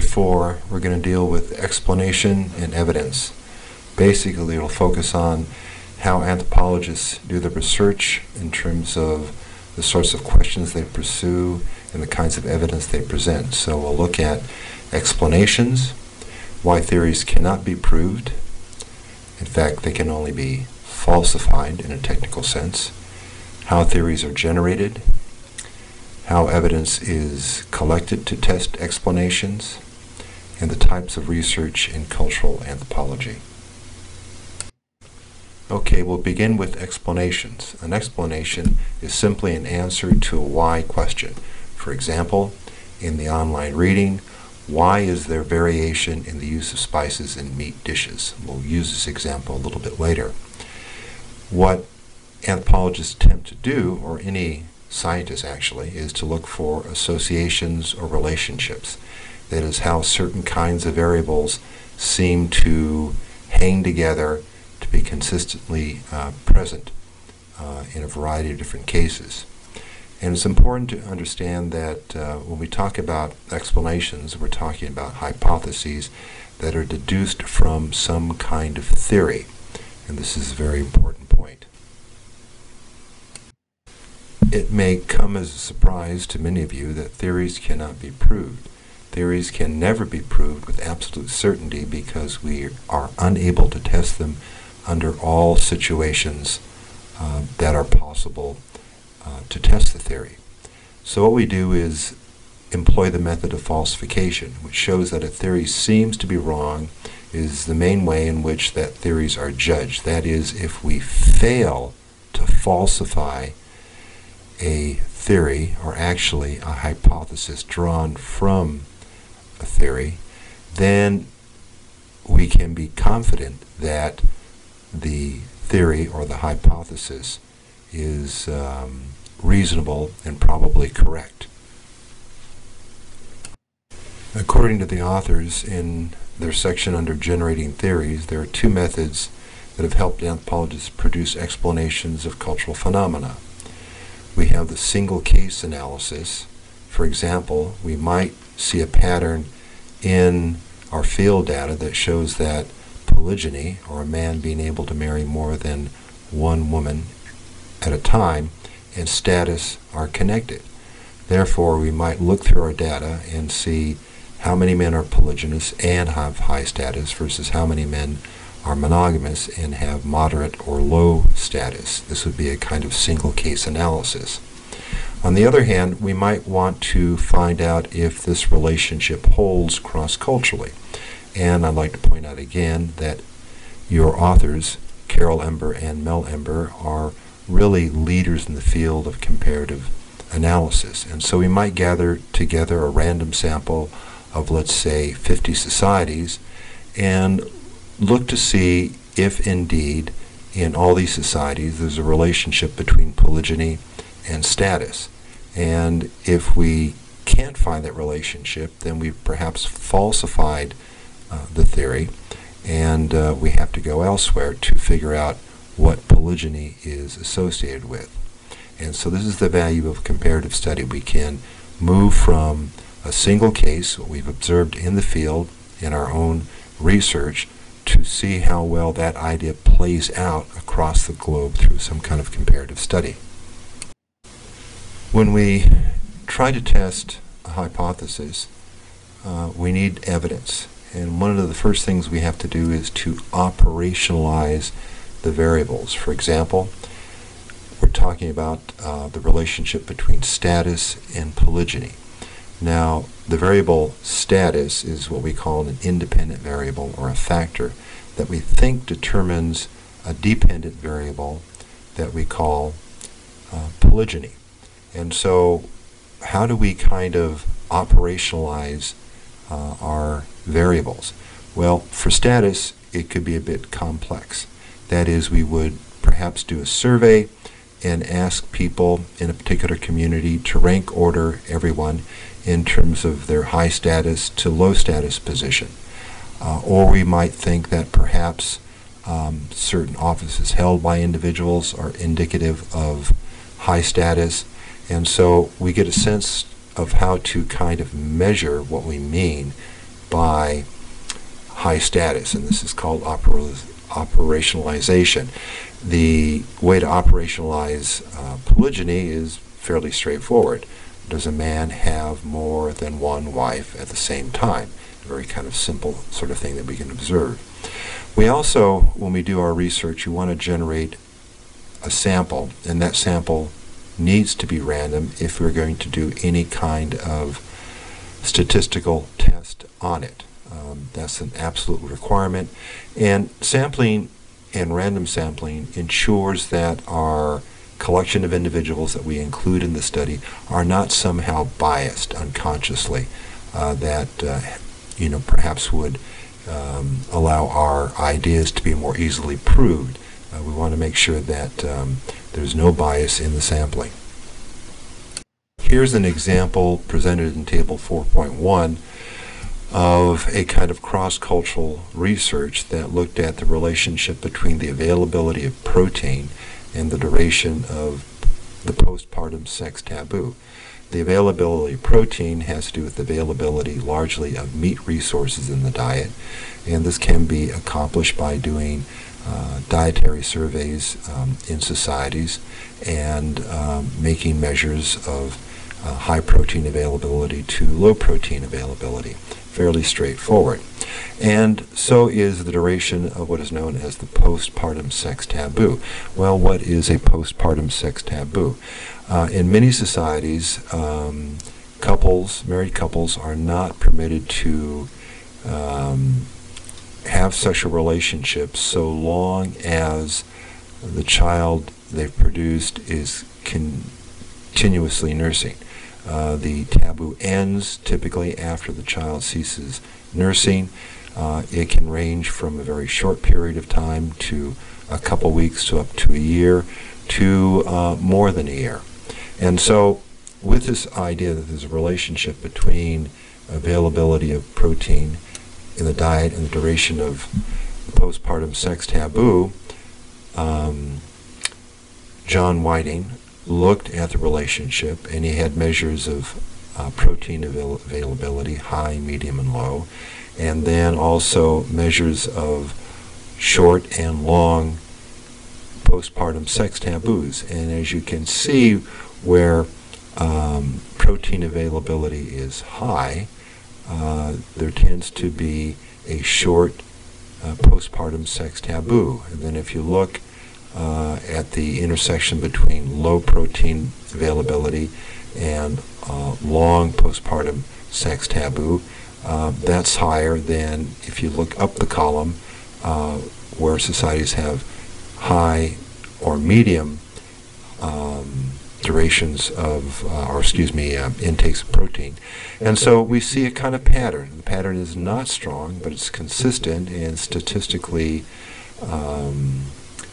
chapter 4, we're going to deal with explanation and evidence. Basically, it'll focus on how anthropologists do their research in terms of the sorts of questions they pursue and the kinds of evidence they present. So we'll look at explanations, why theories cannot be proved. In fact, they can only be falsified in a technical sense, how theories are generated, how evidence is collected to test explanations, and the types of research in cultural anthropology. Okay, we'll begin with explanations. An explanation is simply an answer to a why question. For example, in the online reading, why is there variation in the use of spices in meat dishes? We'll use this example a little bit later. What anthropologists attempt to do, or any scientist actually, is to look for associations or relationships. That is how certain kinds of variables seem to hang together to be consistently uh, present uh, in a variety of different cases. And it's important to understand that uh, when we talk about explanations, we're talking about hypotheses that are deduced from some kind of theory. And this is a very important point. It may come as a surprise to many of you that theories cannot be proved. Theories can never be proved with absolute certainty because we are unable to test them under all situations uh, that are possible uh, to test the theory. So what we do is employ the method of falsification, which shows that a theory seems to be wrong is the main way in which that theories are judged. That is, if we fail to falsify a theory, or actually a hypothesis drawn from theory, then we can be confident that the theory or the hypothesis is um, reasonable and probably correct. According to the authors in their section under generating theories, there are two methods that have helped anthropologists produce explanations of cultural phenomena. We have the single case analysis. For example, we might see a pattern in our field data that shows that polygyny, or a man being able to marry more than one woman at a time and status are connected. Therefore, we might look through our data and see how many men are polygynous and have high status versus how many men are monogamous and have moderate or low status. This would be a kind of single case analysis. On the other hand, we might want to find out if this relationship holds cross-culturally. And I'd like to point out again that your authors, Carol Ember and Mel Ember, are really leaders in the field of comparative analysis. And so we might gather together a random sample of, let's say, 50 societies and look to see if indeed in all these societies there's a relationship between polygyny and status. And if we can't find that relationship, then we've perhaps falsified uh, the theory and uh, we have to go elsewhere to figure out what polygyny is associated with. And so this is the value of comparative study. We can move from a single case, what we've observed in the field, in our own research, to see how well that idea plays out across the globe through some kind of comparative study. When we try to test a hypothesis, uh, we need evidence. And one of the first things we have to do is to operationalize the variables. For example, we're talking about uh, the relationship between status and polygyny. Now, the variable status is what we call an independent variable or a factor that we think determines a dependent variable that we call uh, polygyny. And so, how do we kind of operationalize uh, our variables? Well, for status, it could be a bit complex. That is, we would perhaps do a survey and ask people in a particular community to rank order everyone in terms of their high status to low status position. Uh, or we might think that perhaps um, certain offices held by individuals are indicative of high status. And so we get a sense of how to kind of measure what we mean by high status, and this is called operationalization. The way to operationalize uh, polygyny is fairly straightforward. Does a man have more than one wife at the same time? A very kind of simple sort of thing that we can observe. We also, when we do our research, you want to generate a sample, and that sample needs to be random if we're going to do any kind of statistical test on it. Um, that's an absolute requirement. And sampling and random sampling ensures that our collection of individuals that we include in the study are not somehow biased unconsciously uh, that uh, you know perhaps would um, allow our ideas to be more easily proved. Uh, we want to make sure that um, there's no bias in the sampling. Here's an example presented in Table 4.1 of a kind of cross-cultural research that looked at the relationship between the availability of protein and the duration of the postpartum sex taboo. The availability of protein has to do with the availability largely of meat resources in the diet, and this can be accomplished by doing uh, dietary surveys um, in societies and um, making measures of uh, high protein availability to low protein availability. Fairly straightforward. And so is the duration of what is known as the postpartum sex taboo. Well, what is a postpartum sex taboo? Uh, in many societies, um, couples, married couples, are not permitted to um, have sexual relationships so long as the child they've produced is continuously nursing. Uh, the taboo ends typically after the child ceases nursing. Uh, it can range from a very short period of time to a couple weeks to up to a year to uh, more than a year. And so, with this idea that there's a relationship between availability of protein in the diet and the duration of postpartum sex taboo, um, John Whiting, looked at the relationship and he had measures of uh, protein avail- availability, high, medium, and low, and then also measures of short and long postpartum sex taboos. And as you can see, where um, protein availability is high, uh, there tends to be a short uh, postpartum sex taboo. And then if you look uh, at the intersection between low protein availability and uh, long postpartum sex taboo. Uh, that's higher than if you look up the column where societies have high or medium um, durations of, uh, or excuse me, uh, intakes of protein. And so we see a kind of pattern. The pattern is not strong, but it's consistent and statistically um,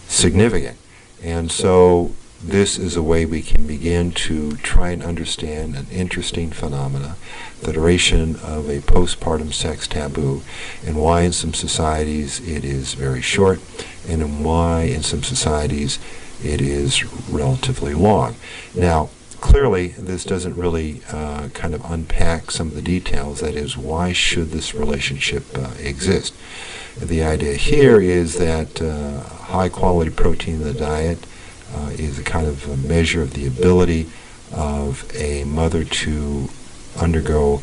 significant. And so this is a way we can begin to try and understand an interesting phenomena, the duration of a postpartum sex taboo, and why in some societies it is very short, and why in some societies it is relatively long. Now, clearly, this doesn't really uh, kind of unpack some of the details. That is, why should this relationship uh, exist? The idea here is that uh, high quality protein in the diet uh, is a kind of a measure of the ability of a mother to undergo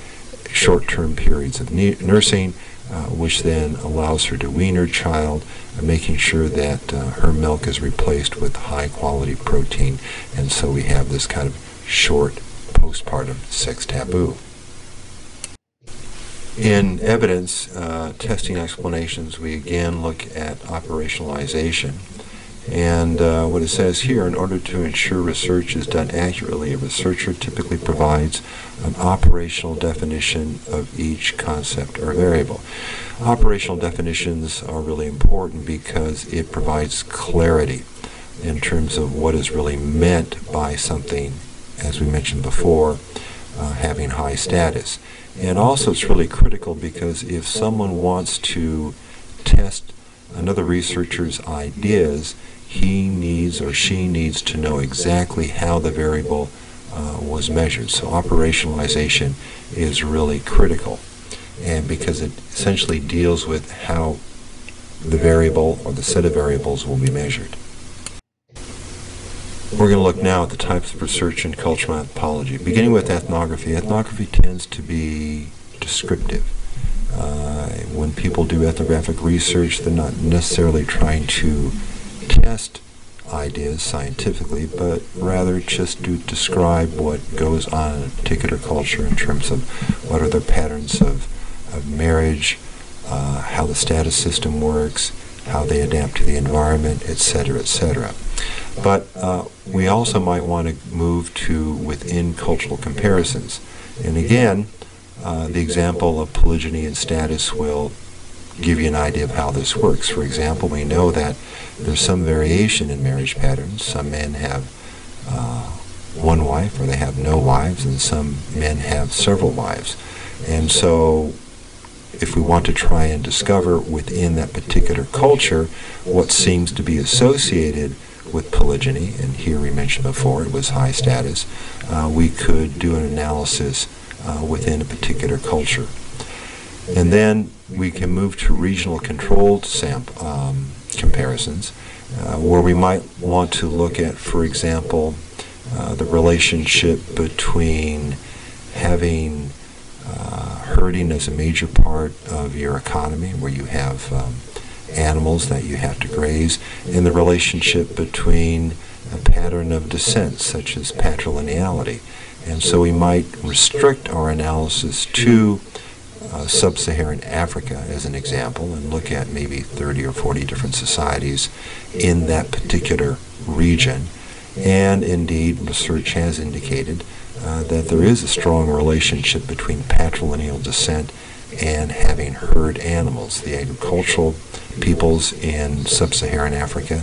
short-term periods of nursing, uh, which then allows her to wean her child, uh, making sure that uh, her milk is replaced with high-quality protein. And so we have this kind of short postpartum sex taboo. In evidence uh, testing explanations, we again look at operationalization. And uh, what it says here, in order to ensure research is done accurately, a researcher typically provides an operational definition of each concept or variable. Operational definitions are really important because it provides clarity in terms of what is really meant by something, as we mentioned before, uh, having high status. And also, it's really critical because if someone wants to test another researcher's ideas, he needs or she needs to know exactly how the variable uh, was measured. So operationalization is really critical. and because it essentially deals with how the variable or the set of variables will be measured. We're going to look now at the types of research in cultural anthropology. Beginning with ethnography, ethnography tends to be descriptive. Uh, when people do ethnographic research, they're not necessarily trying to test ideas scientifically, but rather just to describe what goes on in a particular culture in terms of what are the patterns of, of marriage, uh, how the status system works, how they adapt to the environment, etc., etc. But uh, we also might want to move to within cultural comparisons. And again, uh, the example of polygyny and status will give you an idea of how this works. For example, we know that there's some variation in marriage patterns. Some men have uh, one wife or they have no wives, and some men have several wives. And so if we want to try and discover within that particular culture what seems to be associated with polygyny, and here we mentioned before it was high status, uh, we could do an analysis uh, within a particular culture. And then we can move to regional controlled sample um, comparisons, uh, where we might want to look at, for example, uh, the relationship between having uh, herding as a major part of your economy, where you have um, animals that you have to graze, and the relationship between a pattern of descent, such as patrilineality. And so we might restrict our analysis to uh, sub-Saharan Africa as an example and look at maybe 30 or 40 different societies in that particular region. And indeed, research has indicated uh, that there is a strong relationship between patrilineal descent and having herd animals. The agricultural peoples in sub-Saharan Africa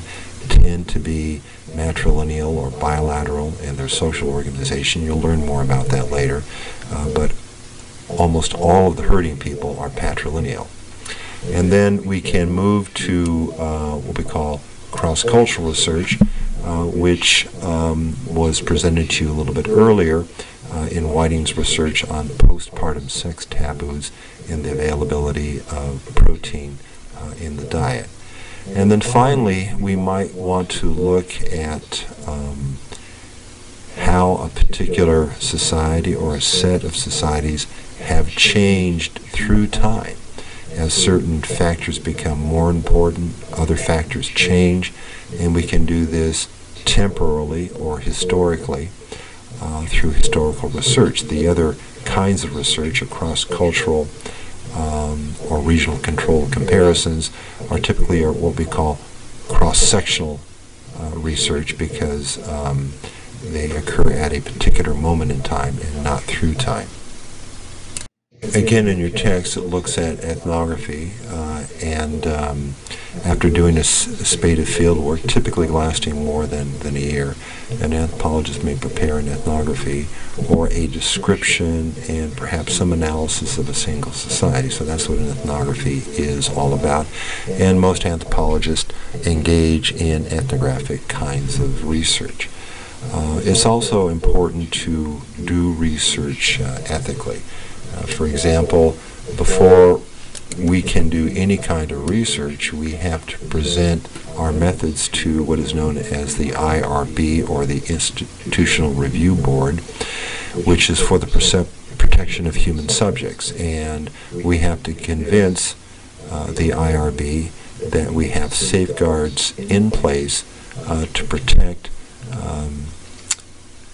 tend to be matrilineal or bilateral in their social organization. You'll learn more about that later. Uh, but almost all of the herding people are patrilineal. And then we can move to uh, what we call cross-cultural research, uh, which um, was presented to you a little bit earlier uh, in Whiting's research on postpartum sex taboos and the availability of protein uh, in the diet. And then finally, we might want to look at um, how a particular society or a set of societies have changed through time. As certain factors become more important, other factors change, and we can do this temporally or historically uh, through historical research. The other kinds of research across cultural um, or regional control comparisons are typically what we call cross-sectional uh, research because um, they occur at a particular moment in time and not through time. Again, in your text, it looks at ethnography, uh, and um, after doing a, spate of field work, typically lasting more than, than a year, an anthropologist may prepare an ethnography or a description and perhaps some analysis of a single society. So that's what an ethnography is all about. And most anthropologists engage in ethnographic kinds of research. Uh, it's also important to do research uh, ethically. Uh, for example, before we can do any kind of research, we have to present our methods to what is known as the IRB, or the Institutional Review Board, which is for the protection of human subjects. And we have to convince uh, the IRB that we have safeguards in place uh, to protect um,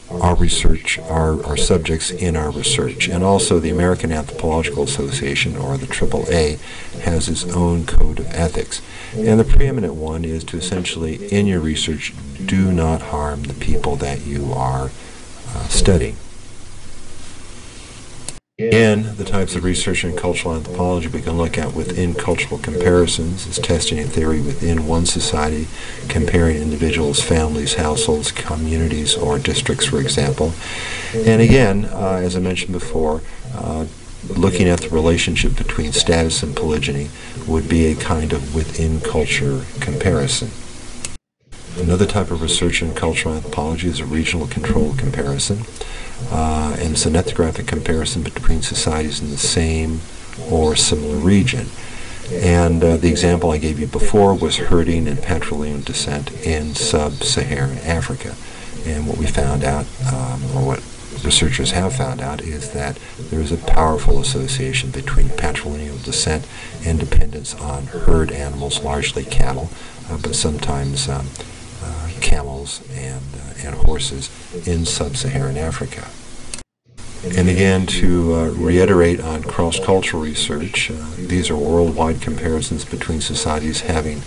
our research, our, our subjects in our research. And also the American Anthropological Association, or the AAA, has its own code of ethics. And the preeminent one is to essentially, in your research, do not harm the people that you are uh, studying. In the types of research in cultural anthropology we can look at within cultural comparisons is testing a theory within one society, comparing individuals, families, households, communities, or districts, for example. And again, uh, as I mentioned before, uh, looking at the relationship between status and polygyny would be a kind of within culture comparison. Another type of research in cultural anthropology is a regional control comparison. Uh, and it's an ethnographic comparison between societies in the same or similar region. And uh, the example I gave you before was herding and patrilineal descent in sub-Saharan Africa. And what we found out, um, or what researchers have found out, is that there is a powerful association between patrilineal descent and dependence on herd animals, largely cattle, uh, but sometimes um, camels and, uh, and horses in sub-Saharan Africa. And again, to uh, reiterate on cross-cultural research, uh, these are worldwide comparisons between societies having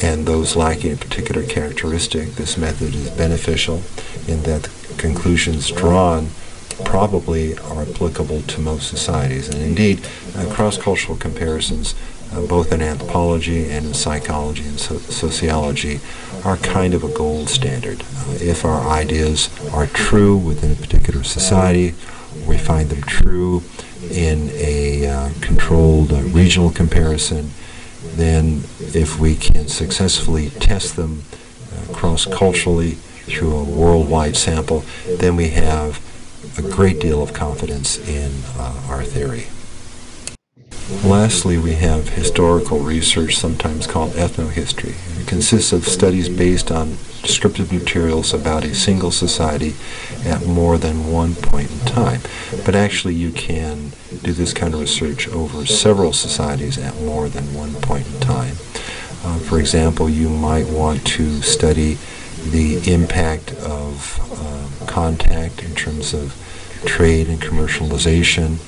and those lacking a particular characteristic. This method is beneficial in that the conclusions drawn probably are applicable to most societies. And indeed, uh, cross-cultural comparisons, uh, both in anthropology and in psychology and so sociology, are kind of a gold standard. Uh, if our ideas are true within a particular society, we find them true in a uh, controlled uh, regional comparison, then if we can successfully test them uh, cross-culturally through a worldwide sample, then we have a great deal of confidence in uh, our theory. Lastly, we have historical research, sometimes called ethnohistory. It consists of studies based on descriptive materials about a single society at more than one point in time. But actually, you can do this kind of research over several societies at more than one point in time. Uh, for example, you might want to study the impact of uh, contact in terms of trade and commercialization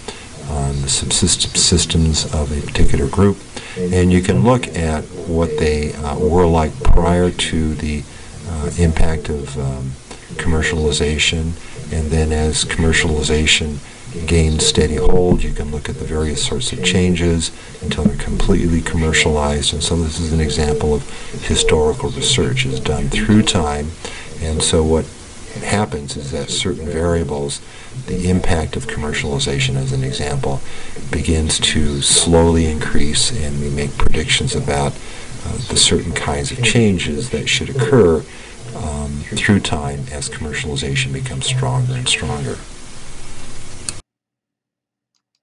on the systems of a particular group. And you can look at what they uh, were like prior to the uh, impact of um, commercialization. And then as commercialization gains steady hold, you can look at the various sorts of changes until they're completely commercialized. And so this is an example of historical research. is done through time. And so what happens is that certain variables, the impact of commercialization as an example, begins to slowly increase and we make predictions about uh, the certain kinds of changes that should occur um, through time as commercialization becomes stronger and stronger.